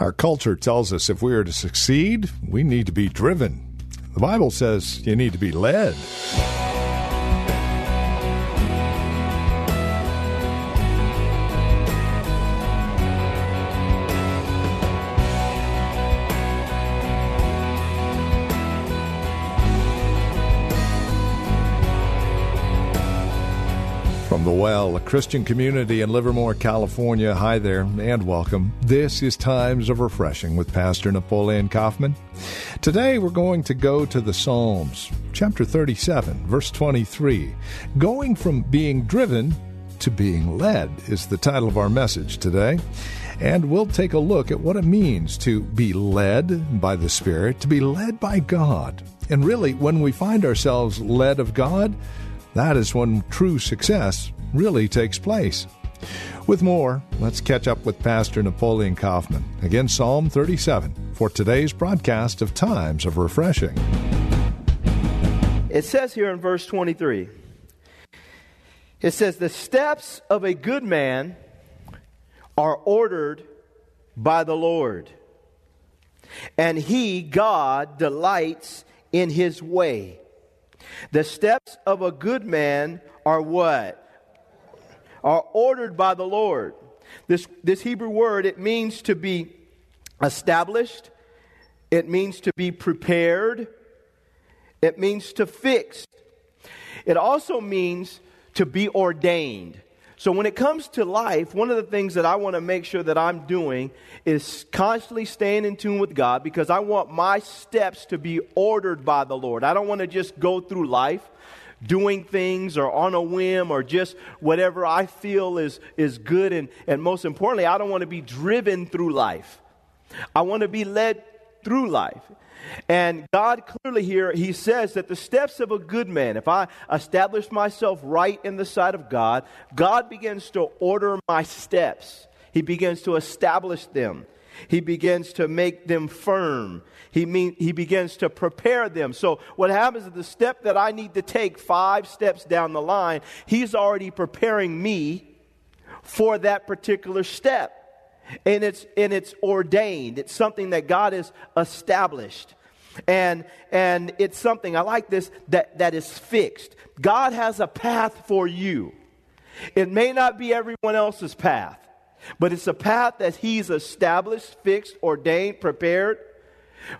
Our culture tells us if we are to succeed, we need to be driven. The Bible says you need to be led. From the Well, a Christian community in Livermore, California. Hi there and welcome. This is Times of Refreshing with Pastor Napoleon Kaufman. Today we're going to go to the Psalms, chapter 37, verse 23. Going from being driven to being led is the title of our message today. And we'll take a look at what it means to be led by the Spirit, to be led by God. And really, when we find ourselves led of God, that is when true success really takes place. With more, let's catch up with Pastor Napoleon Kaufman. Again, Psalm 37 for today's broadcast of Times of Refreshing. It says here in verse 23 it says, The steps of a good man are ordered by the Lord, and he, God, delights in his way. The steps of a good man are what? Are ordered by the Lord. This, this Hebrew word, it means to be established, it means to be prepared, it means to fix. It also means to be ordained. So, when it comes to life, one of the things that I want to make sure that I'm doing is constantly staying in tune with God because I want my steps to be ordered by the Lord. I don't want to just go through life doing things or on a whim or just whatever I feel is, is good. And, and most importantly, I don't want to be driven through life. I want to be led through life. And God clearly here, He says that the steps of a good man, if I establish myself right in the sight of God, God begins to order my steps. He begins to establish them. He begins to make them firm. He, mean, he begins to prepare them. So, what happens is the step that I need to take five steps down the line, He's already preparing me for that particular step and it's and it's ordained. It's something that god has established. And and it's something i like this that that is fixed. God has a path for you. It may not be everyone else's path but it's a path that he's established fixed ordained prepared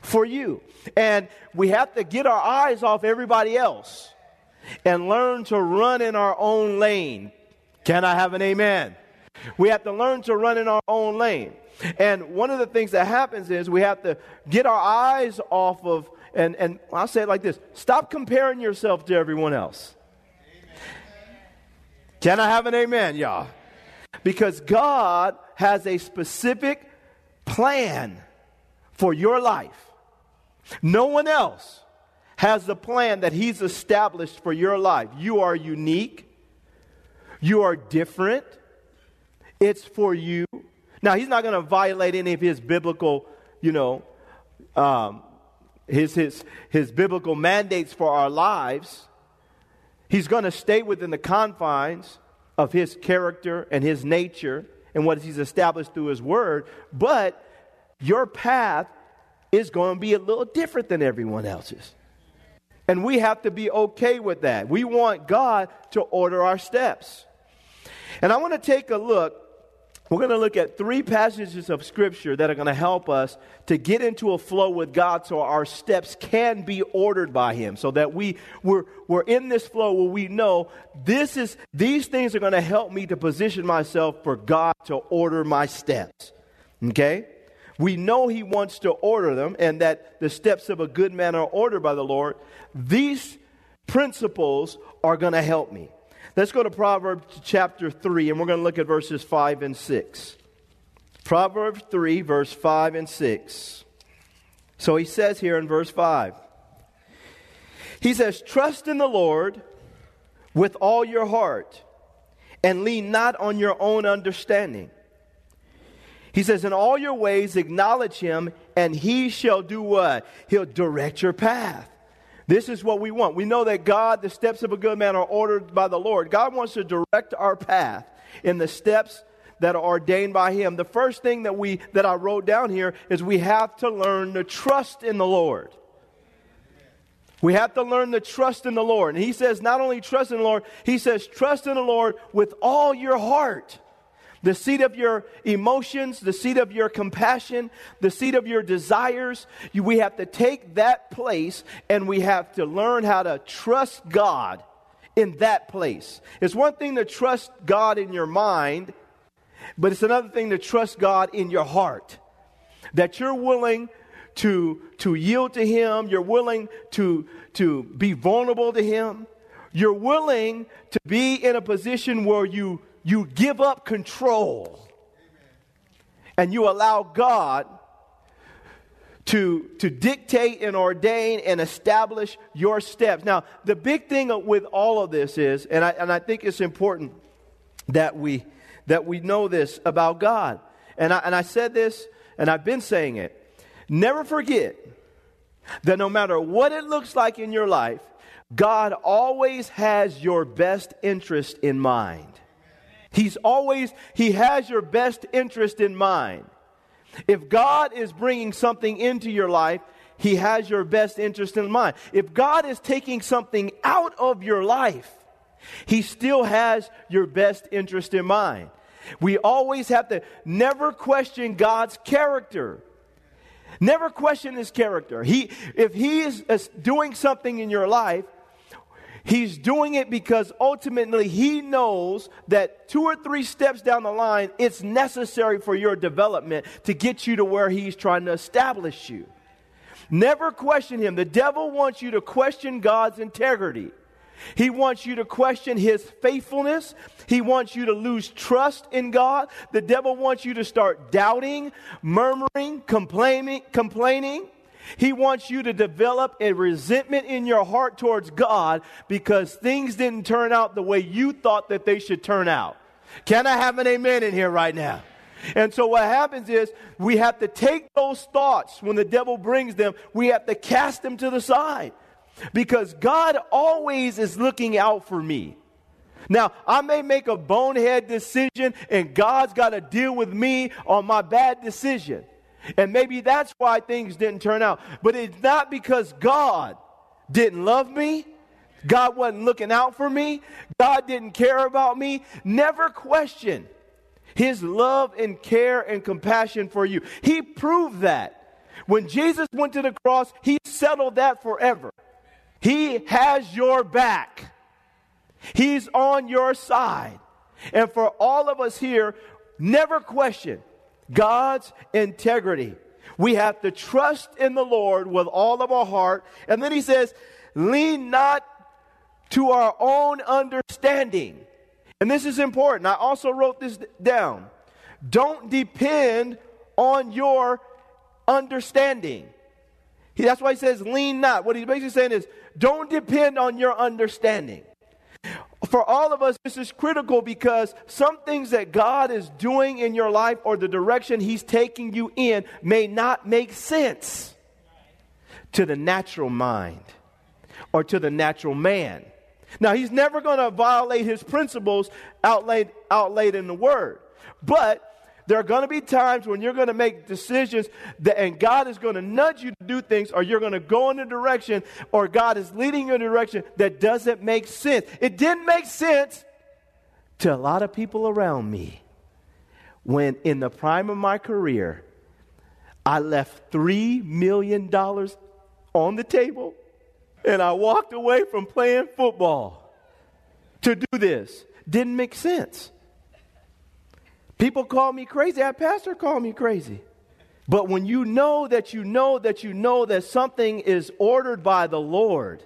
for you. And we have to get our eyes off everybody else and learn to run in our own lane. Can i have an amen we have to learn to run in our own lane. And one of the things that happens is we have to get our eyes off of, and, and I'll say it like this stop comparing yourself to everyone else. Can I have an amen, y'all? Because God has a specific plan for your life. No one else has the plan that He's established for your life. You are unique, you are different. It's for you. Now, he's not going to violate any of his biblical, you know, um, his, his, his biblical mandates for our lives. He's going to stay within the confines of his character and his nature and what he's established through his word. But your path is going to be a little different than everyone else's. And we have to be okay with that. We want God to order our steps. And I want to take a look we're going to look at three passages of Scripture that are going to help us to get into a flow with God so our steps can be ordered by Him. So that we, we're, we're in this flow where we know this is, these things are going to help me to position myself for God to order my steps. Okay? We know He wants to order them and that the steps of a good man are ordered by the Lord. These principles are going to help me. Let's go to Proverbs chapter 3, and we're going to look at verses 5 and 6. Proverbs 3, verse 5 and 6. So he says here in verse 5, he says, Trust in the Lord with all your heart and lean not on your own understanding. He says, In all your ways acknowledge him, and he shall do what? He'll direct your path. This is what we want. We know that God, the steps of a good man are ordered by the Lord. God wants to direct our path in the steps that are ordained by him. The first thing that we that I wrote down here is we have to learn to trust in the Lord. We have to learn to trust in the Lord. And he says, not only trust in the Lord, he says, trust in the Lord with all your heart. The seat of your emotions, the seat of your compassion, the seat of your desires. You, we have to take that place and we have to learn how to trust God in that place. It's one thing to trust God in your mind, but it's another thing to trust God in your heart. That you're willing to, to yield to Him, you're willing to, to be vulnerable to Him, you're willing to be in a position where you you give up control and you allow God to, to dictate and ordain and establish your steps. Now, the big thing with all of this is, and I, and I think it's important that we, that we know this about God. And I, and I said this, and I've been saying it. Never forget that no matter what it looks like in your life, God always has your best interest in mind. He's always, He has your best interest in mind. If God is bringing something into your life, He has your best interest in mind. If God is taking something out of your life, He still has your best interest in mind. We always have to never question God's character. Never question his character. He, if he is doing something in your life, He's doing it because ultimately he knows that two or three steps down the line, it's necessary for your development to get you to where he's trying to establish you. Never question him. The devil wants you to question God's integrity. He wants you to question his faithfulness. He wants you to lose trust in God. The devil wants you to start doubting, murmuring, complaining, complaining. He wants you to develop a resentment in your heart towards God because things didn't turn out the way you thought that they should turn out. Can I have an amen in here right now? And so what happens is we have to take those thoughts when the devil brings them, we have to cast them to the side because God always is looking out for me. Now, I may make a bonehead decision and God's got to deal with me on my bad decision. And maybe that's why things didn't turn out. But it's not because God didn't love me. God wasn't looking out for me. God didn't care about me. Never question his love and care and compassion for you. He proved that. When Jesus went to the cross, he settled that forever. He has your back. He's on your side. And for all of us here, never question God's integrity. We have to trust in the Lord with all of our heart. And then he says, lean not to our own understanding. And this is important. I also wrote this down. Don't depend on your understanding. That's why he says, lean not. What he's basically saying is, don't depend on your understanding for all of us, this is critical because some things that God is doing in your life or the direction He's taking you in may not make sense to the natural mind or to the natural man. Now, He's never going to violate His principles outlaid, outlaid in the Word. But there are going to be times when you're going to make decisions that, and God is going to nudge you to do things, or you're going to go in a direction, or God is leading you in a direction that doesn't make sense. It didn't make sense to a lot of people around me when, in the prime of my career, I left $3 million on the table and I walked away from playing football to do this. Didn't make sense. People call me crazy. Our pastor called me crazy. But when you know that you know that you know that something is ordered by the Lord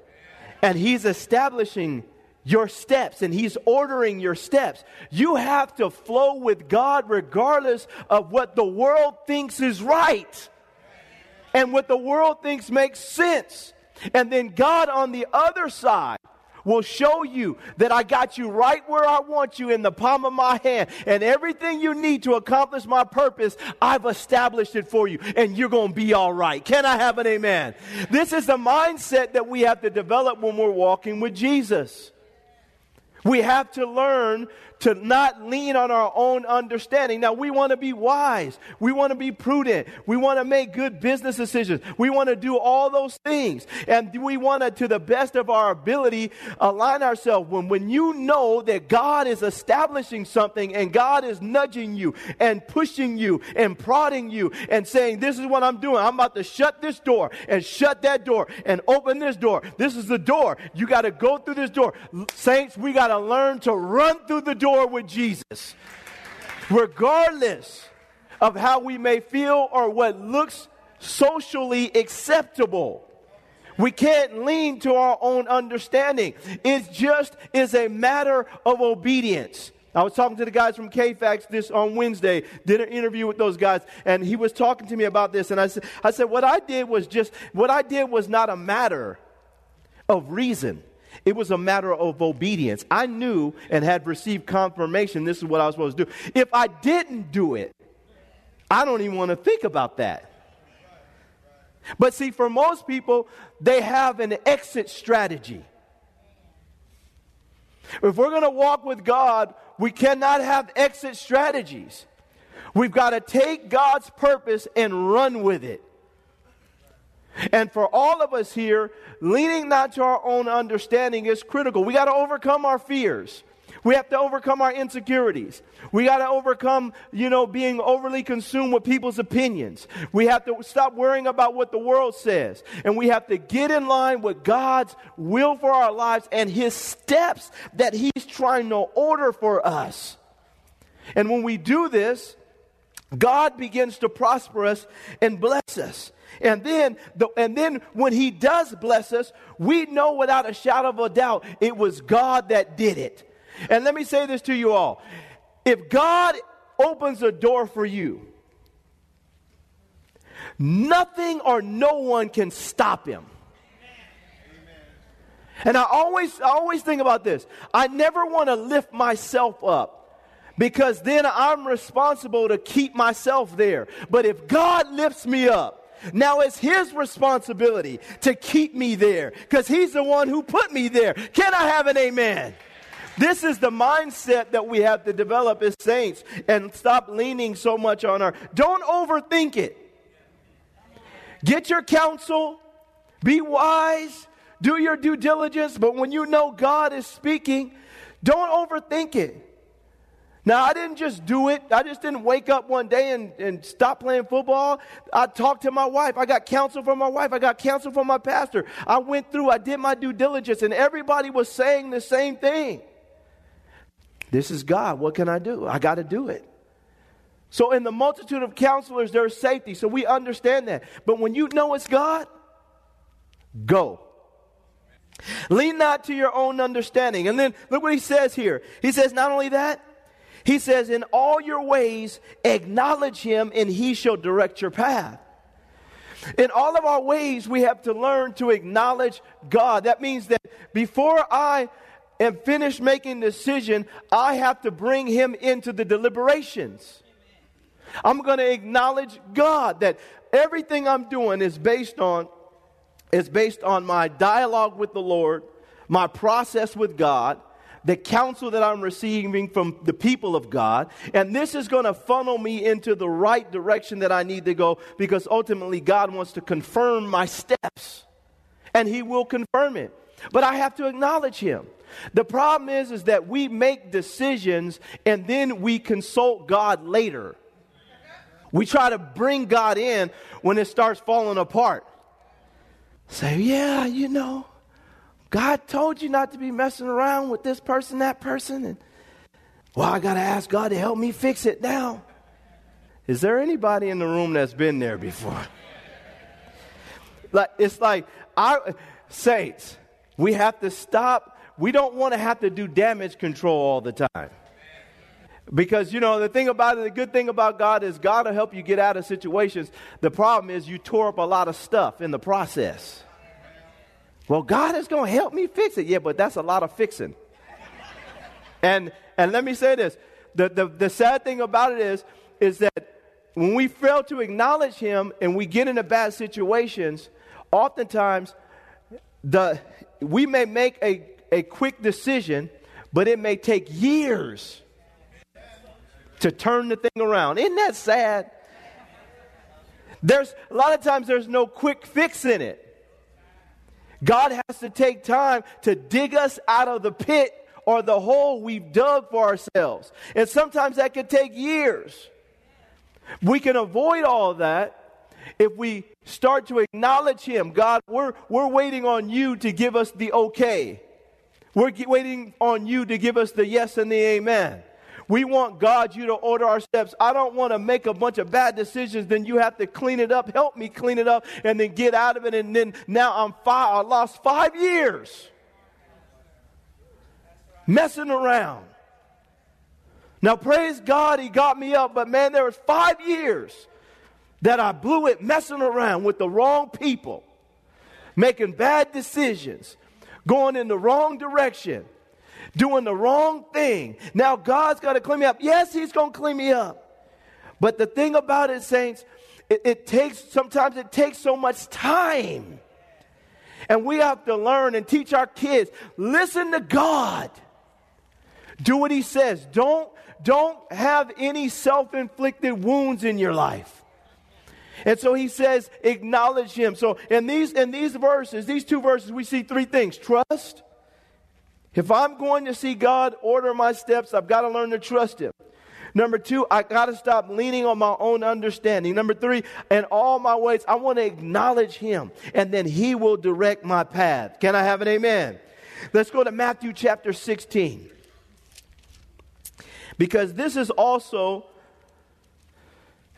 and He's establishing your steps and He's ordering your steps. You have to flow with God regardless of what the world thinks is right and what the world thinks makes sense. And then God on the other side will show you that I got you right where I want you in the palm of my hand. And everything you need to accomplish my purpose, I've established it for you. And you're going to be all right. Can I have an amen? This is the mindset that we have to develop when we're walking with Jesus. We have to learn to not lean on our own understanding. Now, we want to be wise. We want to be prudent. We want to make good business decisions. We want to do all those things. And we want to, to the best of our ability, align ourselves. When, when you know that God is establishing something and God is nudging you and pushing you and prodding you and saying, This is what I'm doing. I'm about to shut this door and shut that door and open this door. This is the door. You got to go through this door. Saints, we got to learn to run through the door with Jesus. Regardless of how we may feel or what looks socially acceptable. We can't lean to our own understanding. It just is a matter of obedience. I was talking to the guys from KFAX this on Wednesday, did an interview with those guys, and he was talking to me about this. And I said, I said, what I did was just, what I did was not a matter of reason. It was a matter of obedience. I knew and had received confirmation this is what I was supposed to do. If I didn't do it, I don't even want to think about that. But see, for most people, they have an exit strategy. If we're going to walk with God, we cannot have exit strategies. We've got to take God's purpose and run with it. And for all of us here, leaning not to our own understanding is critical. We got to overcome our fears. We have to overcome our insecurities. We got to overcome, you know, being overly consumed with people's opinions. We have to stop worrying about what the world says. And we have to get in line with God's will for our lives and His steps that He's trying to order for us. And when we do this, God begins to prosper us and bless us. And then, the, and then when he does bless us, we know without a shadow of a doubt it was God that did it. And let me say this to you all. If God opens a door for you, nothing or no one can stop him. And I always, I always think about this. I never want to lift myself up because then I'm responsible to keep myself there. But if God lifts me up, now it's his responsibility to keep me there because he's the one who put me there. Can I have an amen? This is the mindset that we have to develop as saints and stop leaning so much on our. Don't overthink it. Get your counsel, be wise, do your due diligence, but when you know God is speaking, don't overthink it. Now, I didn't just do it. I just didn't wake up one day and, and stop playing football. I talked to my wife. I got counsel from my wife. I got counsel from my pastor. I went through, I did my due diligence, and everybody was saying the same thing. This is God. What can I do? I got to do it. So, in the multitude of counselors, there's safety. So, we understand that. But when you know it's God, go. Lean not to your own understanding. And then look what he says here. He says, not only that, he says, In all your ways, acknowledge him, and he shall direct your path. In all of our ways, we have to learn to acknowledge God. That means that before I am finished making decision, I have to bring him into the deliberations. I'm going to acknowledge God that everything I'm doing is based on is based on my dialogue with the Lord, my process with God, the counsel that I'm receiving from the people of God. And this is going to funnel me into the right direction that I need to go because ultimately God wants to confirm my steps. And He will confirm it. But I have to acknowledge Him. The problem is, is that we make decisions and then we consult God later. We try to bring God in when it starts falling apart. Say, yeah, you know, God told you not to be messing around with this person, that person. And, well, I got to ask God to help me fix it now. Is there anybody in the room that's been there before? Like, it's like, our saints, we have to stop we don't want to have to do damage control all the time. Because, you know, the thing about it, the good thing about God is God will help you get out of situations. The problem is you tore up a lot of stuff in the process. Well, God is going to help me fix it. Yeah, but that's a lot of fixing. And, and let me say this the, the, the sad thing about it is, is that when we fail to acknowledge Him and we get into bad situations, oftentimes the, we may make a, a quick decision, but it may take years to turn the thing around. Isn't that sad? There's a lot of times there's no quick fix in it. God has to take time to dig us out of the pit or the hole we've dug for ourselves. And sometimes that could take years. We can avoid all that if we start to acknowledge Him. God, we're, we're waiting on you to give us the okay. We're waiting on you to give us the yes and the amen. We want God, you to order our steps. I don't want to make a bunch of bad decisions, then you have to clean it up. Help me clean it up and then get out of it. And then now I'm five, I lost five years messing around. Now, praise God, He got me up, but man, there was five years that I blew it messing around with the wrong people, making bad decisions, going in the wrong direction, doing the wrong thing. Now, God's got to clean me up. Yes, He's going to clean me up. But the thing about it, saints, it, it takes, sometimes it takes so much time. And we have to learn and teach our kids listen to God. Do what he says. Don't, don't have any self inflicted wounds in your life. And so he says, acknowledge him. So in these, in these verses, these two verses, we see three things trust. If I'm going to see God order my steps, I've got to learn to trust him. Number two, I got to stop leaning on my own understanding. Number three, in all my ways, I want to acknowledge him, and then he will direct my path. Can I have an amen? Let's go to Matthew chapter 16. Because this is also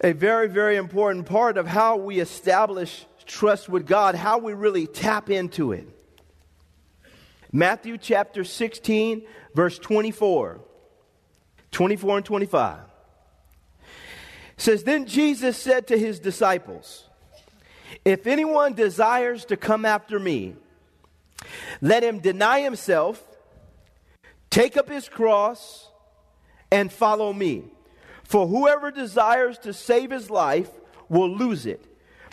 a very, very important part of how we establish trust with God, how we really tap into it. Matthew chapter 16, verse 24. 24 and 25. says, Then Jesus said to his disciples, If anyone desires to come after me, let him deny himself, take up his cross, and follow me. For whoever desires to save his life will lose it.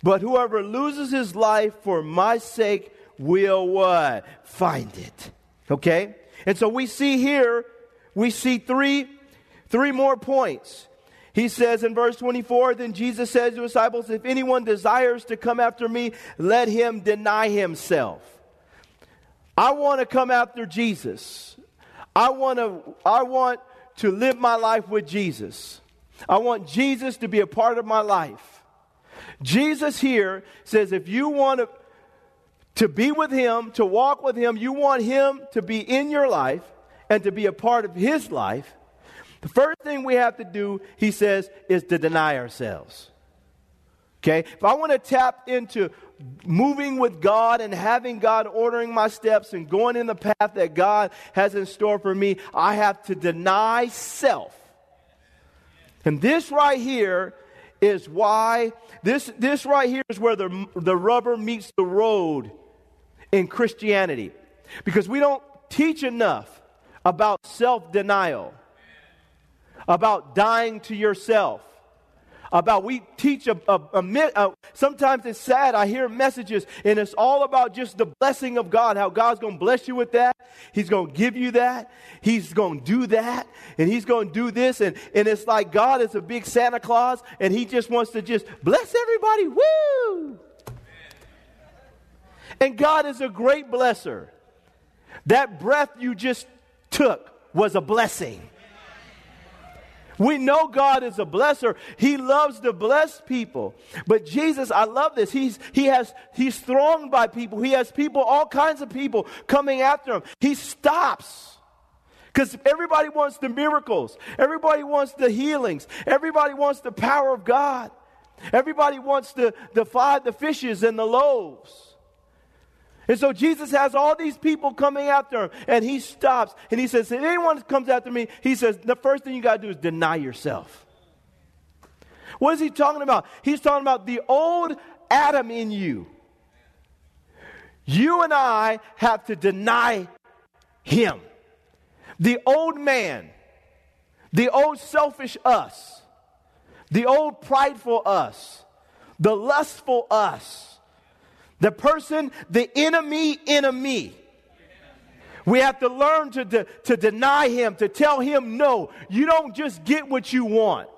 But whoever loses his life for my sake will what? Find it. Okay? And so we see here, we see three, three more points. He says in verse 24, then Jesus says to his disciples, if anyone desires to come after me, let him deny himself. I want to come after Jesus. I want to, I want to live my life with Jesus. I want Jesus to be a part of my life. Jesus here says if you want to, to be with Him, to walk with Him, you want Him to be in your life and to be a part of His life, the first thing we have to do, He says, is to deny ourselves. Okay? If I want to tap into moving with God and having God ordering my steps and going in the path that God has in store for me, I have to deny self. And this right here is why, this, this right here is where the, the rubber meets the road in Christianity. Because we don't teach enough about self denial, about dying to yourself about we teach a, a, a, a, sometimes it's sad i hear messages and it's all about just the blessing of god how god's going to bless you with that. He's going to give you that. He's going to do that and he's going to do this and, and it's like god is a big santa claus and he just wants to just bless everybody. Woo and god is a great blesser that breath you just took was a blessing we know God is a blesser. He loves to bless people. But Jesus, I love this. He's, he has, he's thronged by people. He has people, all kinds of people coming after him. He stops. Because everybody wants the miracles. Everybody wants the healings. Everybody wants the power of God. Everybody wants the five, the fishes and the loaves. And so Jesus has all these people coming after him, and he stops and he says, If anyone comes after me, he says, the first thing you got to do is deny yourself. What is he talking about? He's talking about the old Adam in you. You and I have to deny him. The old man, the old selfish us, the old prideful us, the lustful us the person, the enemy, enemy. We have to learn to, de- to deny him, to tell him no. You don't just get what you want.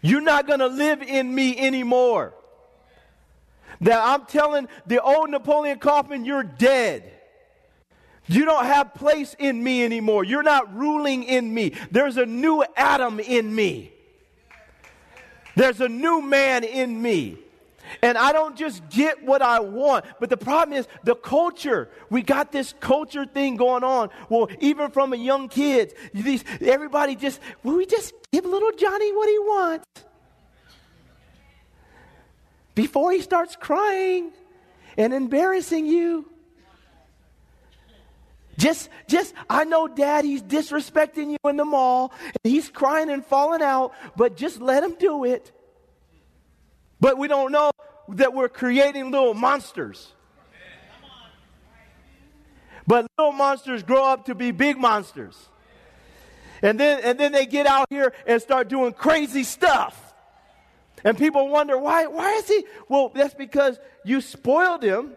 You're not going to live in me anymore. That I'm telling the old Napoleon Kaufman, you're dead. You don't have place in me anymore. You're not ruling in me. There's a new Adam in me. There's a new man in me. And I don't just get what I want. But the problem is the culture. We got this culture thing going on. Well, even from a young kid, these, everybody just, will we just give little Johnny what he wants? Before he starts crying and embarrassing you. Just, just, I know dad, he's disrespecting you in the mall, and he's crying and falling out, but just let him do it. But we don't know that we're creating little monsters. But little monsters grow up to be big monsters. And then, and then they get out here and start doing crazy stuff. And people wonder, why, why is he? Well, that's because you spoiled him.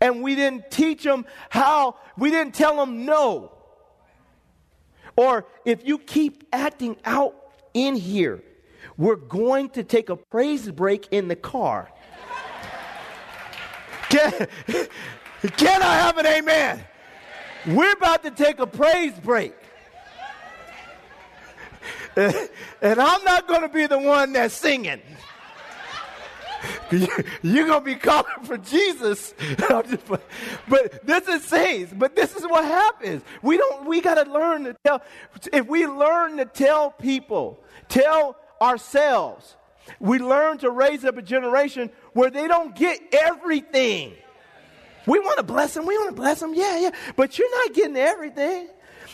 And we didn't teach him how, we didn't tell him no. Or if you keep acting out in here, we're going to take a praise break in the car. Can, can I have an amen? We're about to take a praise break. And I'm not going to be the one that's singing. You're going to be calling for Jesus. but this is saints. But this is what happens. We don't, we got to learn to tell. If we learn to tell people, tell ourselves. We learn to raise up a generation where they don't get everything. We want to bless them. We want to bless them. Yeah, yeah. But you're not getting everything.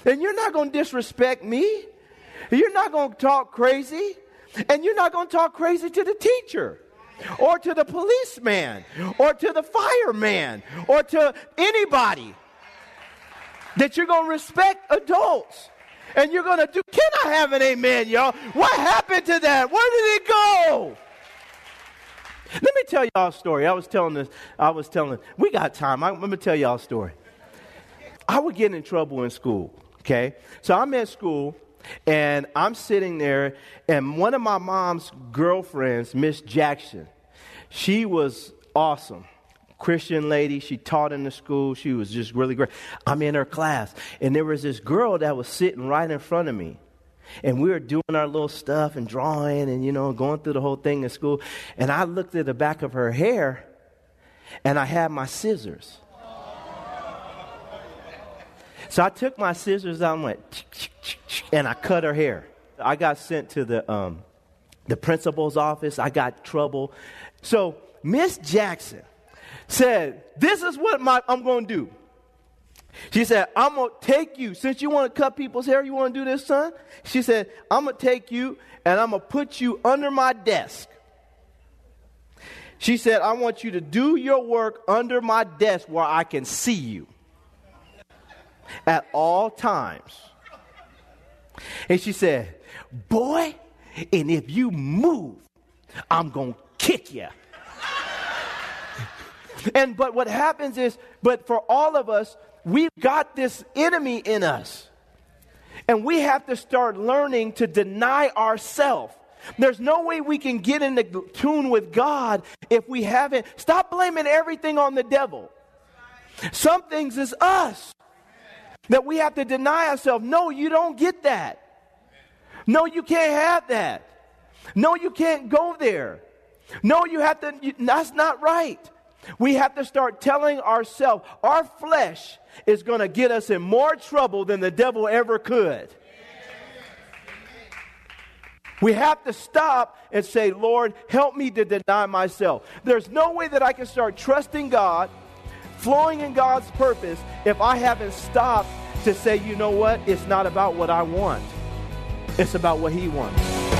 And you're not going to disrespect me. You're not going to talk crazy. And you're not going to talk crazy to the teacher or to the policeman or to the fireman or to anybody. That you're going to respect adults and you're going to do. Can I have an amen, y'all? What happened to that? Where did it go? Let me tell y'all a story. I was telling this, I was telling, we got time. I, let me tell y'all a story. I would get in trouble in school, okay? So I'm at school and I'm sitting there, and one of my mom's girlfriends, Miss Jackson, she was awesome. Christian lady. She taught in the school. She was just really great. I'm in her class, and there was this girl that was sitting right in front of me. And we were doing our little stuff and drawing and, you know, going through the whole thing in school. And I looked at the back of her hair, and I had my scissors. So I took my scissors out and went, and I cut her hair. I got sent to the, um, the principal's office. I got trouble. So Miss Jackson, said, This is what my, I'm going to do. She said, I'm going to take you. Since you want to cut people's hair, you want to do this, son? She said, I'm going to take you and I'm going to put you under my desk. She said, I want you to do your work under my desk where I can see you at all times. And she said, Boy, and if you move, I'm going to kick you. And but what happens is, but for all of us, we've got this enemy in us. And we have to start learning to deny ourselves. There's no way we can get into tune with God if we haven't. Stop blaming everything on the devil. Some things is us that we have to deny ourselves. No, you don't get that. No, you can't have that. No, you can't go there. No, you have to, you, that's not right. We have to start telling ourselves our flesh is going to get us in more trouble than the devil ever could. We have to stop and say, Lord, help me to deny myself. There's no way that I can start trusting God, flowing in God's purpose, if I haven't stopped to say, you know what? It's not about what I want, it's about what He wants.